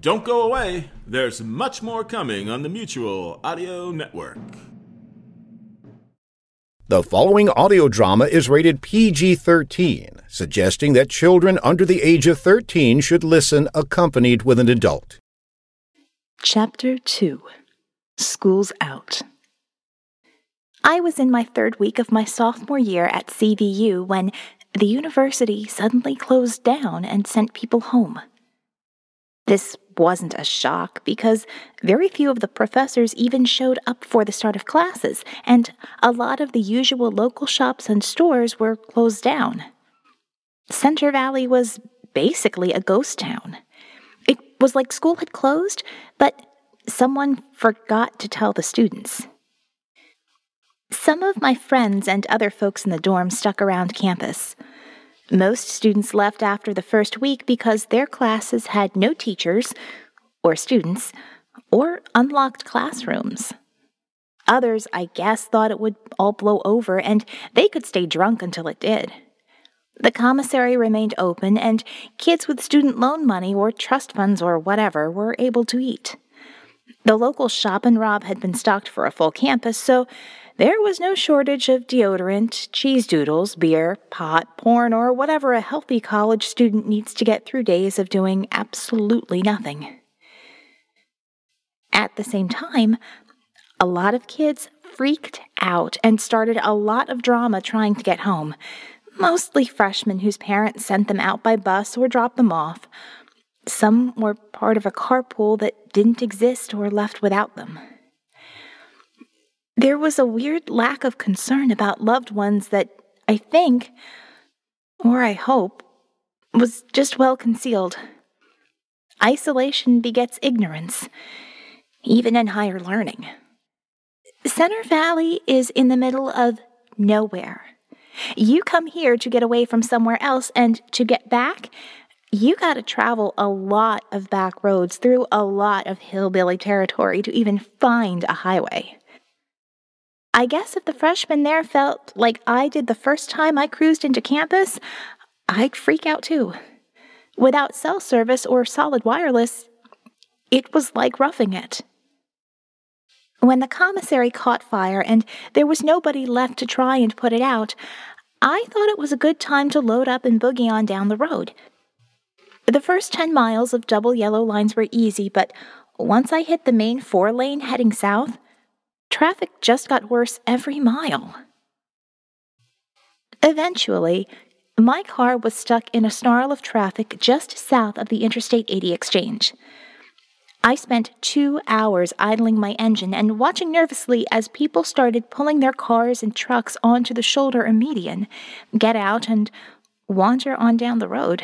Don't go away. There's much more coming on the Mutual Audio Network. The following audio drama is rated PG 13, suggesting that children under the age of 13 should listen accompanied with an adult. Chapter 2 School's Out. I was in my third week of my sophomore year at CVU when the university suddenly closed down and sent people home. This wasn't a shock because very few of the professors even showed up for the start of classes, and a lot of the usual local shops and stores were closed down. Center Valley was basically a ghost town. It was like school had closed, but someone forgot to tell the students. Some of my friends and other folks in the dorm stuck around campus. Most students left after the first week because their classes had no teachers, or students, or unlocked classrooms. Others, I guess, thought it would all blow over and they could stay drunk until it did. The commissary remained open, and kids with student loan money or trust funds or whatever were able to eat. The local shop and rob had been stocked for a full campus, so there was no shortage of deodorant, cheese doodles, beer, pot, porn, or whatever a healthy college student needs to get through days of doing absolutely nothing. At the same time, a lot of kids freaked out and started a lot of drama trying to get home, mostly freshmen whose parents sent them out by bus or dropped them off. Some were part of a carpool that didn't exist or left without them. There was a weird lack of concern about loved ones that I think, or I hope, was just well concealed. Isolation begets ignorance, even in higher learning. Center Valley is in the middle of nowhere. You come here to get away from somewhere else, and to get back, you got to travel a lot of back roads through a lot of hillbilly territory to even find a highway. I guess if the freshmen there felt like I did the first time I cruised into campus, I'd freak out too. Without cell service or solid wireless, it was like roughing it. When the commissary caught fire and there was nobody left to try and put it out, I thought it was a good time to load up and boogie on down the road. The first 10 miles of double yellow lines were easy, but once I hit the main four lane heading south, Traffic just got worse every mile. Eventually, my car was stuck in a snarl of traffic just south of the Interstate 80 exchange. I spent two hours idling my engine and watching nervously as people started pulling their cars and trucks onto the shoulder or median, get out, and wander on down the road.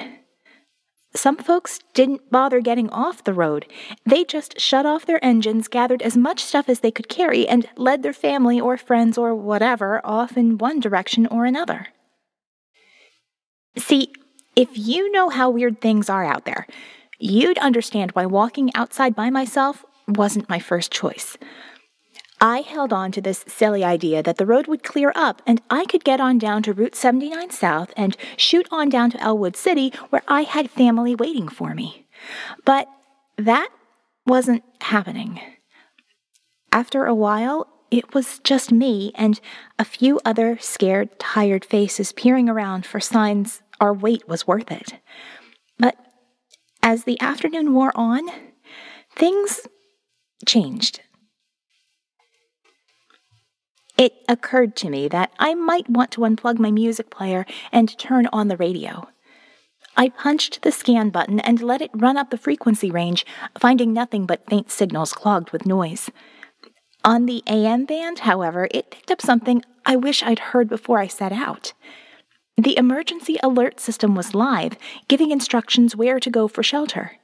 Some folks didn't bother getting off the road. They just shut off their engines, gathered as much stuff as they could carry, and led their family or friends or whatever off in one direction or another. See, if you know how weird things are out there, you'd understand why walking outside by myself wasn't my first choice. I held on to this silly idea that the road would clear up and I could get on down to Route 79 South and shoot on down to Ellwood City where I had family waiting for me. But that wasn't happening. After a while, it was just me and a few other scared, tired faces peering around for signs our wait was worth it. But as the afternoon wore on, things changed. It occurred to me that I might want to unplug my music player and turn on the radio. I punched the scan button and let it run up the frequency range, finding nothing but faint signals clogged with noise. On the AM band, however, it picked up something I wish I'd heard before I set out. The emergency alert system was live, giving instructions where to go for shelter.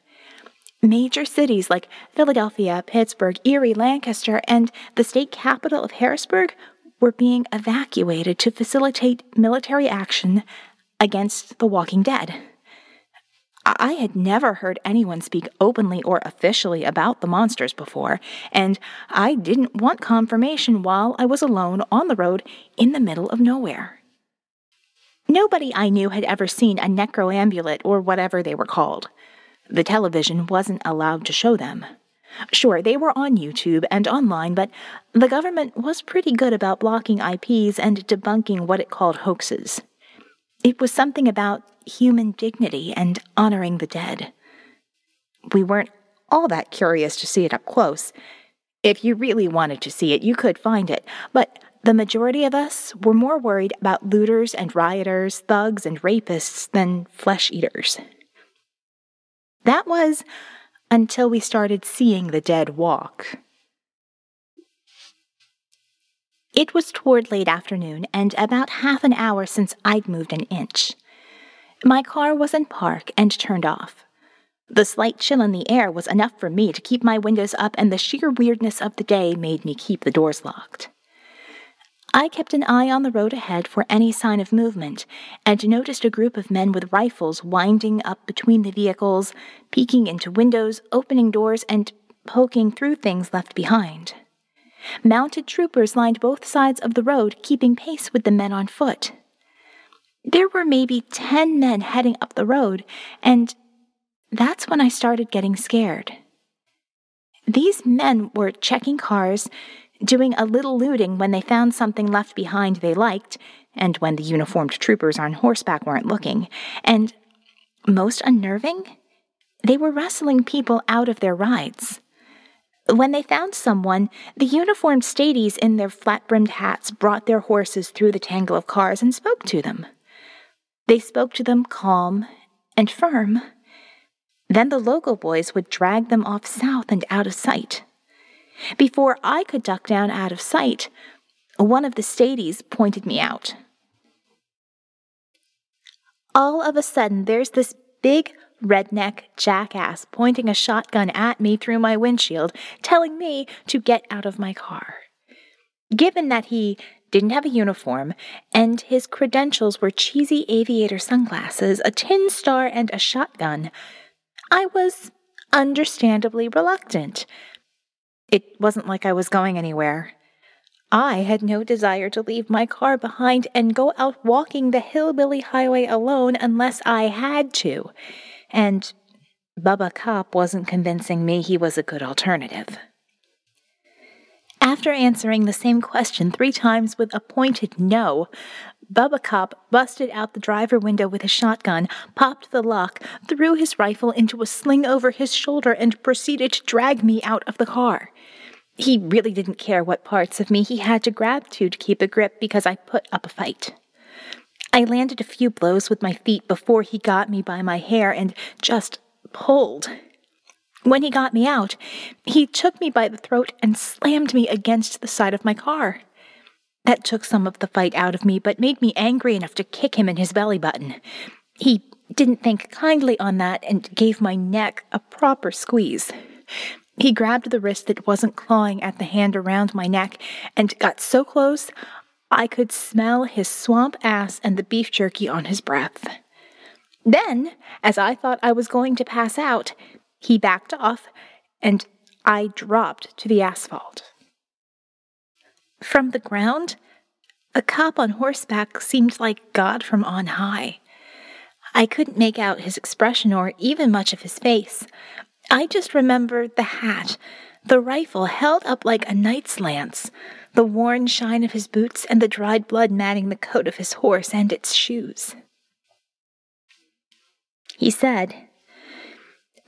Major cities like Philadelphia, Pittsburgh, Erie, Lancaster, and the state capital of Harrisburg were being evacuated to facilitate military action against the Walking Dead. I had never heard anyone speak openly or officially about the monsters before, and I didn't want confirmation while I was alone on the road in the middle of nowhere. Nobody I knew had ever seen a necroambulate or whatever they were called. The television wasn't allowed to show them. Sure, they were on YouTube and online, but the government was pretty good about blocking IPs and debunking what it called hoaxes. It was something about human dignity and honoring the dead. We weren't all that curious to see it up close. If you really wanted to see it, you could find it, but the majority of us were more worried about looters and rioters, thugs and rapists than flesh eaters. That was until we started seeing the dead walk. It was toward late afternoon and about half an hour since I'd moved an inch. My car was in park and turned off. The slight chill in the air was enough for me to keep my windows up, and the sheer weirdness of the day made me keep the doors locked. I kept an eye on the road ahead for any sign of movement, and noticed a group of men with rifles winding up between the vehicles, peeking into windows, opening doors, and poking through things left behind. Mounted troopers lined both sides of the road, keeping pace with the men on foot. There were maybe ten men heading up the road, and that's when I started getting scared. These men were checking cars, doing a little looting when they found something left behind they liked, and when the uniformed troopers on horseback weren't looking, and most unnerving, they were wrestling people out of their rides. When they found someone, the uniformed staties in their flat brimmed hats brought their horses through the tangle of cars and spoke to them. They spoke to them calm and firm. Then the local boys would drag them off south and out of sight. Before I could duck down out of sight, one of the staties pointed me out. All of a sudden, there's this big redneck jackass pointing a shotgun at me through my windshield, telling me to get out of my car. Given that he didn't have a uniform and his credentials were cheesy aviator sunglasses, a tin star, and a shotgun, I was understandably reluctant. It wasn't like I was going anywhere. I had no desire to leave my car behind and go out walking the hillbilly highway alone unless I had to. And Bubba Cop wasn't convincing me he was a good alternative. After answering the same question three times with a pointed no, Bubba Cop busted out the driver window with his shotgun, popped the lock, threw his rifle into a sling over his shoulder, and proceeded to drag me out of the car. He really didn't care what parts of me he had to grab to to keep a grip because I put up a fight. I landed a few blows with my feet before he got me by my hair and just pulled. When he got me out, he took me by the throat and slammed me against the side of my car. That took some of the fight out of me, but made me angry enough to kick him in his belly button. He didn't think kindly on that and gave my neck a proper squeeze. He grabbed the wrist that wasn't clawing at the hand around my neck and got so close I could smell his swamp ass and the beef jerky on his breath. Then, as I thought I was going to pass out, he backed off and I dropped to the asphalt. From the ground, a cop on horseback seemed like God from on high. I couldn't make out his expression or even much of his face, I just remember the hat, the rifle held up like a knight's lance, the worn shine of his boots, and the dried blood matting the coat of his horse and its shoes. He said,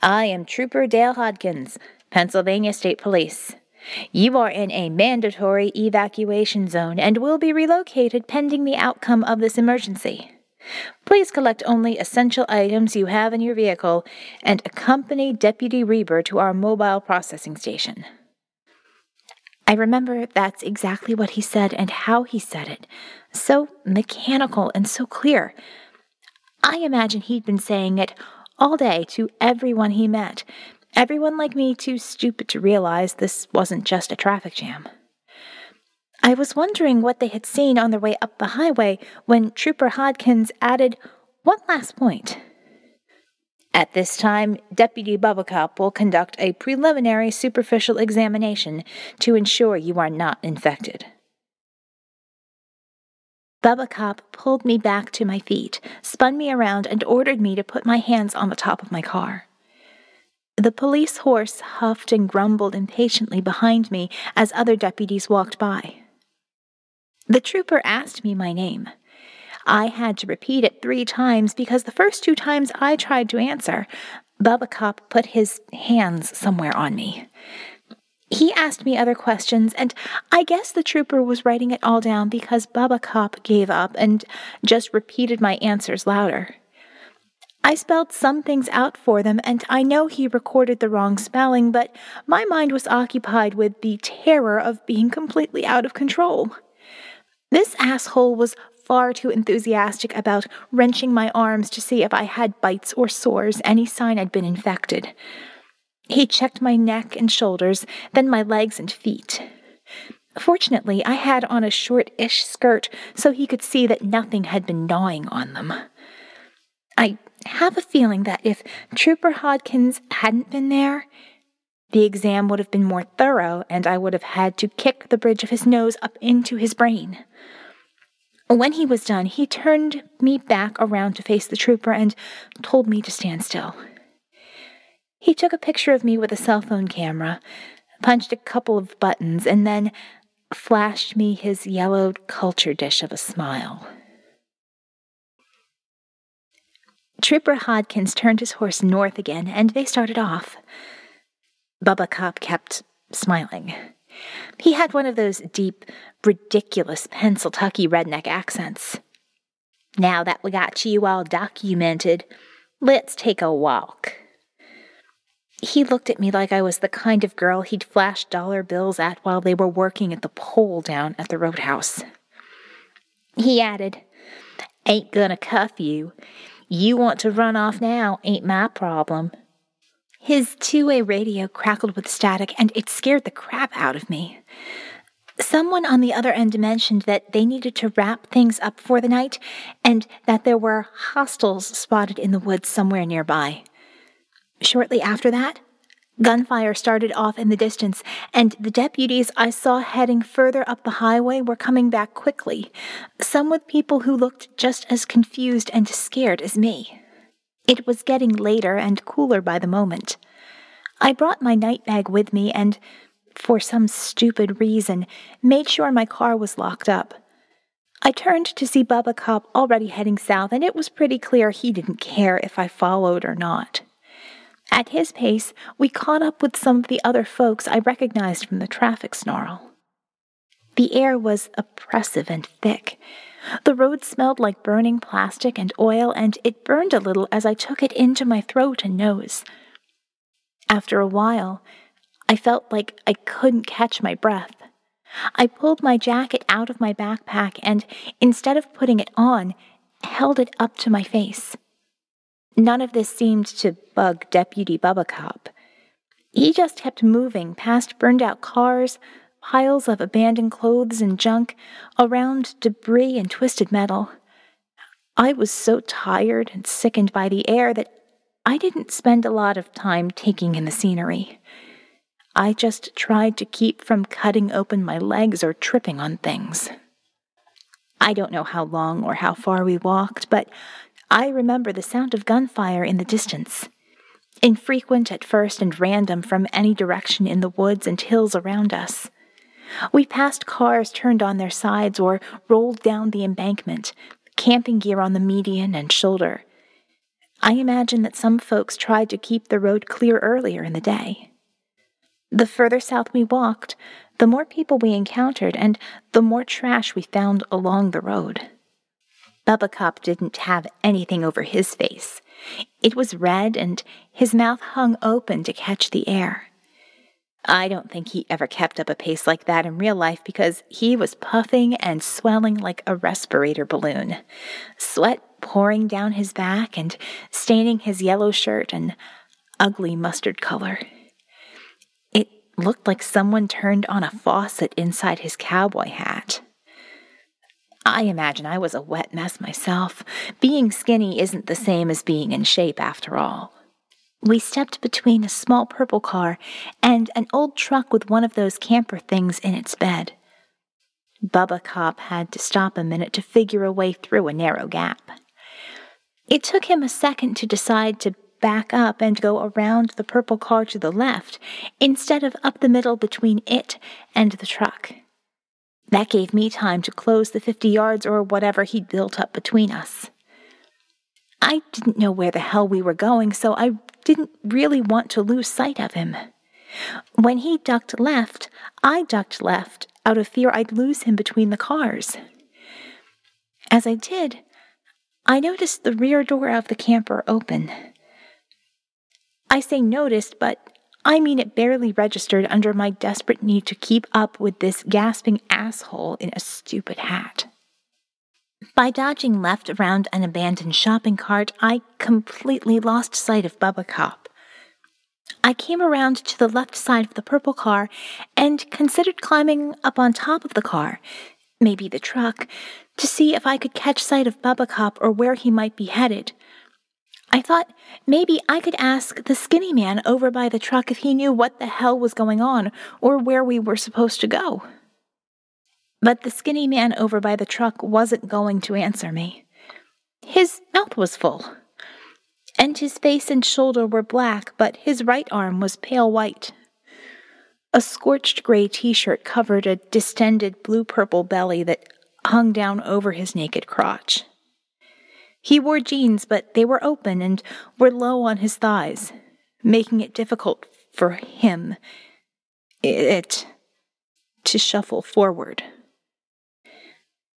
I am Trooper Dale Hodkins, Pennsylvania State Police. You are in a mandatory evacuation zone and will be relocated pending the outcome of this emergency. Please collect only essential items you have in your vehicle and accompany Deputy Reber to our mobile processing station. I remember that's exactly what he said and how he said it. So mechanical and so clear. I imagine he'd been saying it all day to everyone he met, everyone like me too stupid to realize this wasn't just a traffic jam. I was wondering what they had seen on their way up the highway when Trooper Hodkins added one last point. At this time, Deputy Bubba Cop will conduct a preliminary superficial examination to ensure you are not infected. Bubba Cop pulled me back to my feet, spun me around, and ordered me to put my hands on the top of my car. The police horse huffed and grumbled impatiently behind me as other deputies walked by. The trooper asked me my name. I had to repeat it three times because the first two times I tried to answer, Bubba Cop put his hands somewhere on me. He asked me other questions, and I guess the trooper was writing it all down because Bubba Cop gave up and just repeated my answers louder. I spelled some things out for them, and I know he recorded the wrong spelling, but my mind was occupied with the terror of being completely out of control. This asshole was far too enthusiastic about wrenching my arms to see if I had bites or sores, any sign I'd been infected. He checked my neck and shoulders, then my legs and feet. Fortunately, I had on a short ish skirt so he could see that nothing had been gnawing on them. I have a feeling that if Trooper Hodkins hadn't been there, the exam would have been more thorough and I would have had to kick the bridge of his nose up into his brain. When he was done, he turned me back around to face the trooper and told me to stand still. He took a picture of me with a cell phone camera, punched a couple of buttons, and then flashed me his yellowed culture dish of a smile. Trooper Hodkins turned his horse north again, and they started off. Bubba Cop kept smiling. He had one of those deep, ridiculous Pennsylvania redneck accents. Now that we got you all documented, let's take a walk. He looked at me like I was the kind of girl he'd flash dollar bills at while they were working at the pole down at the roadhouse. He added, Ain't gonna cuff you. You want to run off now, ain't my problem. His two way radio crackled with static, and it scared the crap out of me. Someone on the other end mentioned that they needed to wrap things up for the night and that there were hostiles spotted in the woods somewhere nearby. Shortly after that, Gunfire started off in the distance, and the deputies I saw heading further up the highway were coming back quickly, some with people who looked just as confused and scared as me. It was getting later and cooler by the moment. I brought my night bag with me and, for some stupid reason, made sure my car was locked up. I turned to see Bubba Cop already heading south, and it was pretty clear he didn't care if I followed or not. At his pace, we caught up with some of the other folks I recognized from the traffic snarl. The air was oppressive and thick. The road smelled like burning plastic and oil, and it burned a little as I took it into my throat and nose. After a while, I felt like I couldn't catch my breath. I pulled my jacket out of my backpack and, instead of putting it on, held it up to my face. None of this seemed to bug Deputy Bubba Cop. He just kept moving past burned out cars, piles of abandoned clothes and junk, around debris and twisted metal. I was so tired and sickened by the air that I didn't spend a lot of time taking in the scenery. I just tried to keep from cutting open my legs or tripping on things. I don't know how long or how far we walked, but I remember the sound of gunfire in the distance. Infrequent at first and random from any direction in the woods and hills around us. We passed cars turned on their sides or rolled down the embankment, camping gear on the median and shoulder. I imagine that some folks tried to keep the road clear earlier in the day. The further south we walked, the more people we encountered and the more trash we found along the road. Bubba Cop didn't have anything over his face. It was red, and his mouth hung open to catch the air. I don't think he ever kept up a pace like that in real life because he was puffing and swelling like a respirator balloon, sweat pouring down his back and staining his yellow shirt an ugly mustard color. It looked like someone turned on a faucet inside his cowboy hat. I imagine I was a wet mess myself. Being skinny isn't the same as being in shape, after all. We stepped between a small purple car and an old truck with one of those camper things in its bed. Bubba Cop had to stop a minute to figure a way through a narrow gap. It took him a second to decide to back up and go around the purple car to the left instead of up the middle between it and the truck. That gave me time to close the 50 yards or whatever he'd built up between us. I didn't know where the hell we were going, so I didn't really want to lose sight of him. When he ducked left, I ducked left out of fear I'd lose him between the cars. As I did, I noticed the rear door of the camper open. I say noticed, but I mean it barely registered under my desperate need to keep up with this gasping asshole in a stupid hat. By dodging left around an abandoned shopping cart, I completely lost sight of Bubba Cop. I came around to the left side of the purple car and considered climbing up on top of the car, maybe the truck, to see if I could catch sight of Bubba Cop or where he might be headed. I thought maybe I could ask the skinny man over by the truck if he knew what the hell was going on or where we were supposed to go. But the skinny man over by the truck wasn't going to answer me. His mouth was full, and his face and shoulder were black, but his right arm was pale white. A scorched gray t shirt covered a distended blue purple belly that hung down over his naked crotch. He wore jeans, but they were open and were low on his thighs, making it difficult for him, it, to shuffle forward.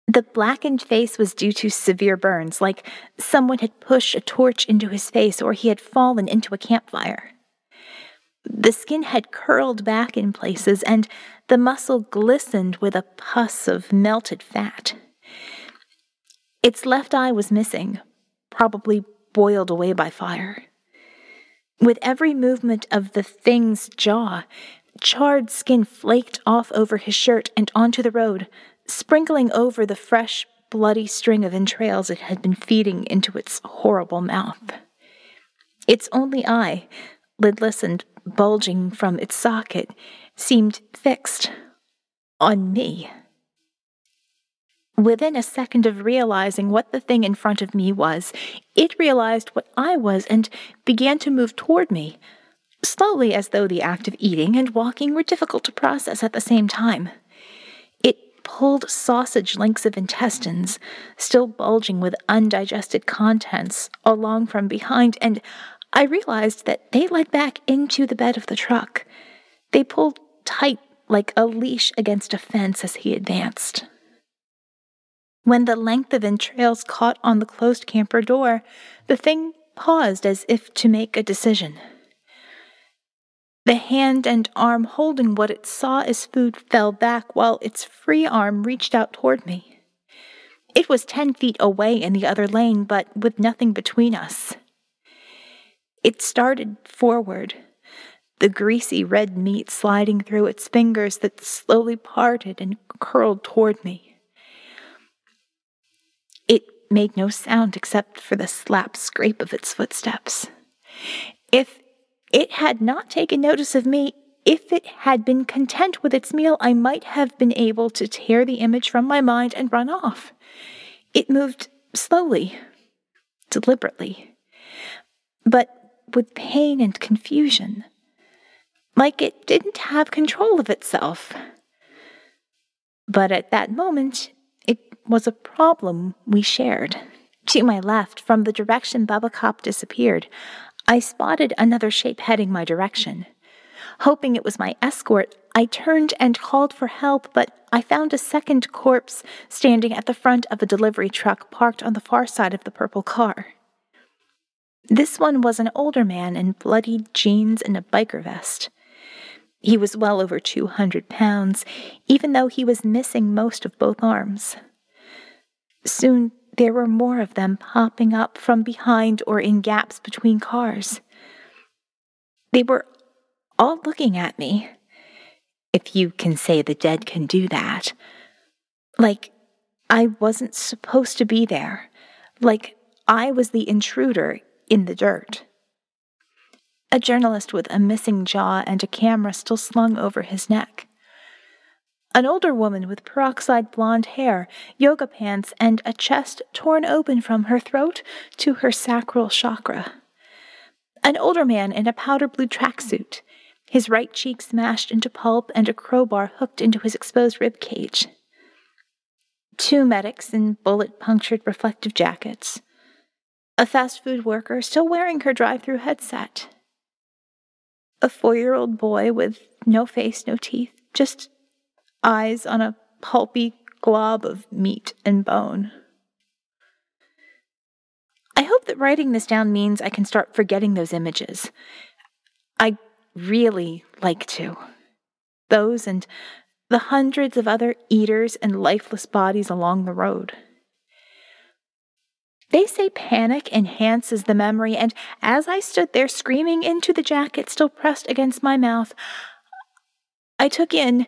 The blackened face was due to severe burns, like someone had pushed a torch into his face or he had fallen into a campfire. The skin had curled back in places, and the muscle glistened with a pus of melted fat. Its left eye was missing, probably boiled away by fire. With every movement of the thing's jaw, charred skin flaked off over his shirt and onto the road, sprinkling over the fresh, bloody string of entrails it had been feeding into its horrible mouth. Its only eye, lidless and bulging from its socket, seemed fixed on me. Within a second of realizing what the thing in front of me was, it realized what I was and began to move toward me, slowly as though the act of eating and walking were difficult to process at the same time. It pulled sausage links of intestines, still bulging with undigested contents, along from behind, and I realized that they led back into the bed of the truck. They pulled tight like a leash against a fence as he advanced. When the length of entrails caught on the closed camper door, the thing paused as if to make a decision. The hand and arm holding what it saw as food fell back while its free arm reached out toward me. It was ten feet away in the other lane, but with nothing between us. It started forward, the greasy red meat sliding through its fingers that slowly parted and curled toward me made no sound except for the slap scrape of its footsteps. If it had not taken notice of me, if it had been content with its meal, I might have been able to tear the image from my mind and run off. It moved slowly, deliberately, but with pain and confusion, like it didn't have control of itself. But at that moment, was a problem we shared. To my left, from the direction Bubba Cop disappeared, I spotted another shape heading my direction. Hoping it was my escort, I turned and called for help, but I found a second corpse standing at the front of a delivery truck parked on the far side of the purple car. This one was an older man in bloody jeans and a biker vest. He was well over 200 pounds, even though he was missing most of both arms. Soon there were more of them popping up from behind or in gaps between cars. They were all looking at me. If you can say the dead can do that. Like I wasn't supposed to be there. Like I was the intruder in the dirt. A journalist with a missing jaw and a camera still slung over his neck an older woman with peroxide blonde hair, yoga pants, and a chest torn open from her throat to her sacral chakra. An older man in a powder blue tracksuit, his right cheek smashed into pulp and a crowbar hooked into his exposed rib cage. Two medics in bullet punctured reflective jackets. A fast food worker still wearing her drive through headset. A four year old boy with no face, no teeth, just eyes on a pulpy glob of meat and bone. I hope that writing this down means I can start forgetting those images. I really like to. Those and the hundreds of other eaters and lifeless bodies along the road. They say panic enhances the memory, and as I stood there screaming into the jacket still pressed against my mouth, I took in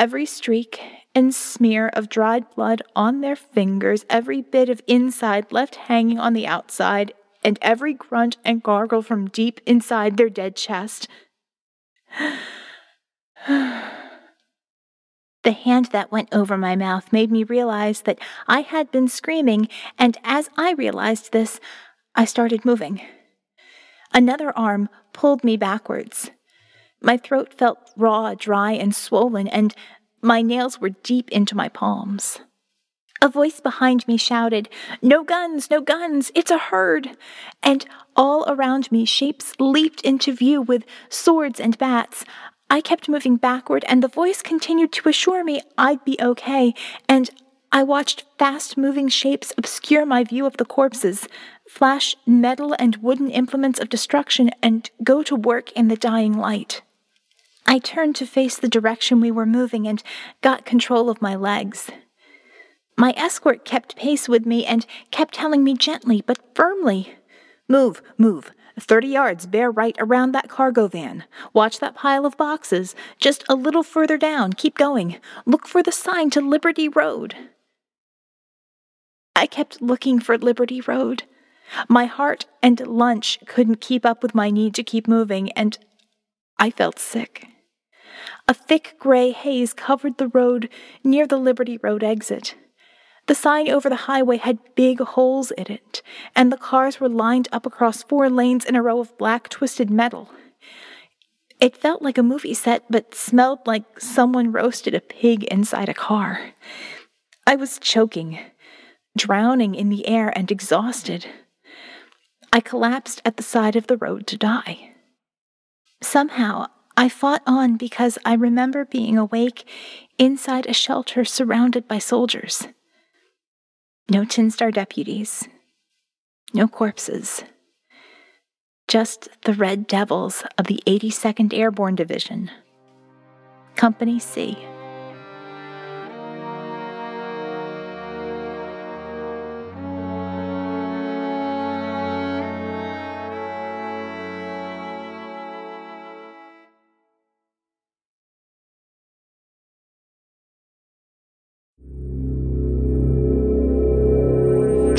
every streak and smear of dried blood on their fingers, every bit of inside left hanging on the outside, and every grunt and gargle from deep inside their dead chest. The hand that went over my mouth made me realize that I had been screaming, and as I realized this, I started moving. Another arm pulled me backwards. My throat felt raw, dry, and swollen, and my nails were deep into my palms. A voice behind me shouted, No guns, no guns, it's a herd! And all around me, shapes leaped into view with swords and bats. I kept moving backward, and the voice continued to assure me I'd be okay, and I watched fast moving shapes obscure my view of the corpses, flash metal and wooden implements of destruction, and go to work in the dying light. I turned to face the direction we were moving and got control of my legs. My escort kept pace with me and kept telling me gently but firmly, Move, move, 30 yards, bear right around that cargo van. Watch that pile of boxes. Just a little further down. Keep going. Look for the sign to Liberty Road. I kept looking for Liberty Road. My heart and lunch couldn't keep up with my need to keep moving, and I felt sick. A thick gray haze covered the road near the Liberty Road exit. The sign over the highway had big holes in it, and the cars were lined up across four lanes in a row of black twisted metal. It felt like a movie set, but smelled like someone roasted a pig inside a car. I was choking, drowning in the air, and exhausted. I collapsed at the side of the road to die. Somehow, I fought on because I remember being awake inside a shelter surrounded by soldiers. No Tin Star deputies. No corpses. Just the Red Devils of the 82nd Airborne Division. Company C.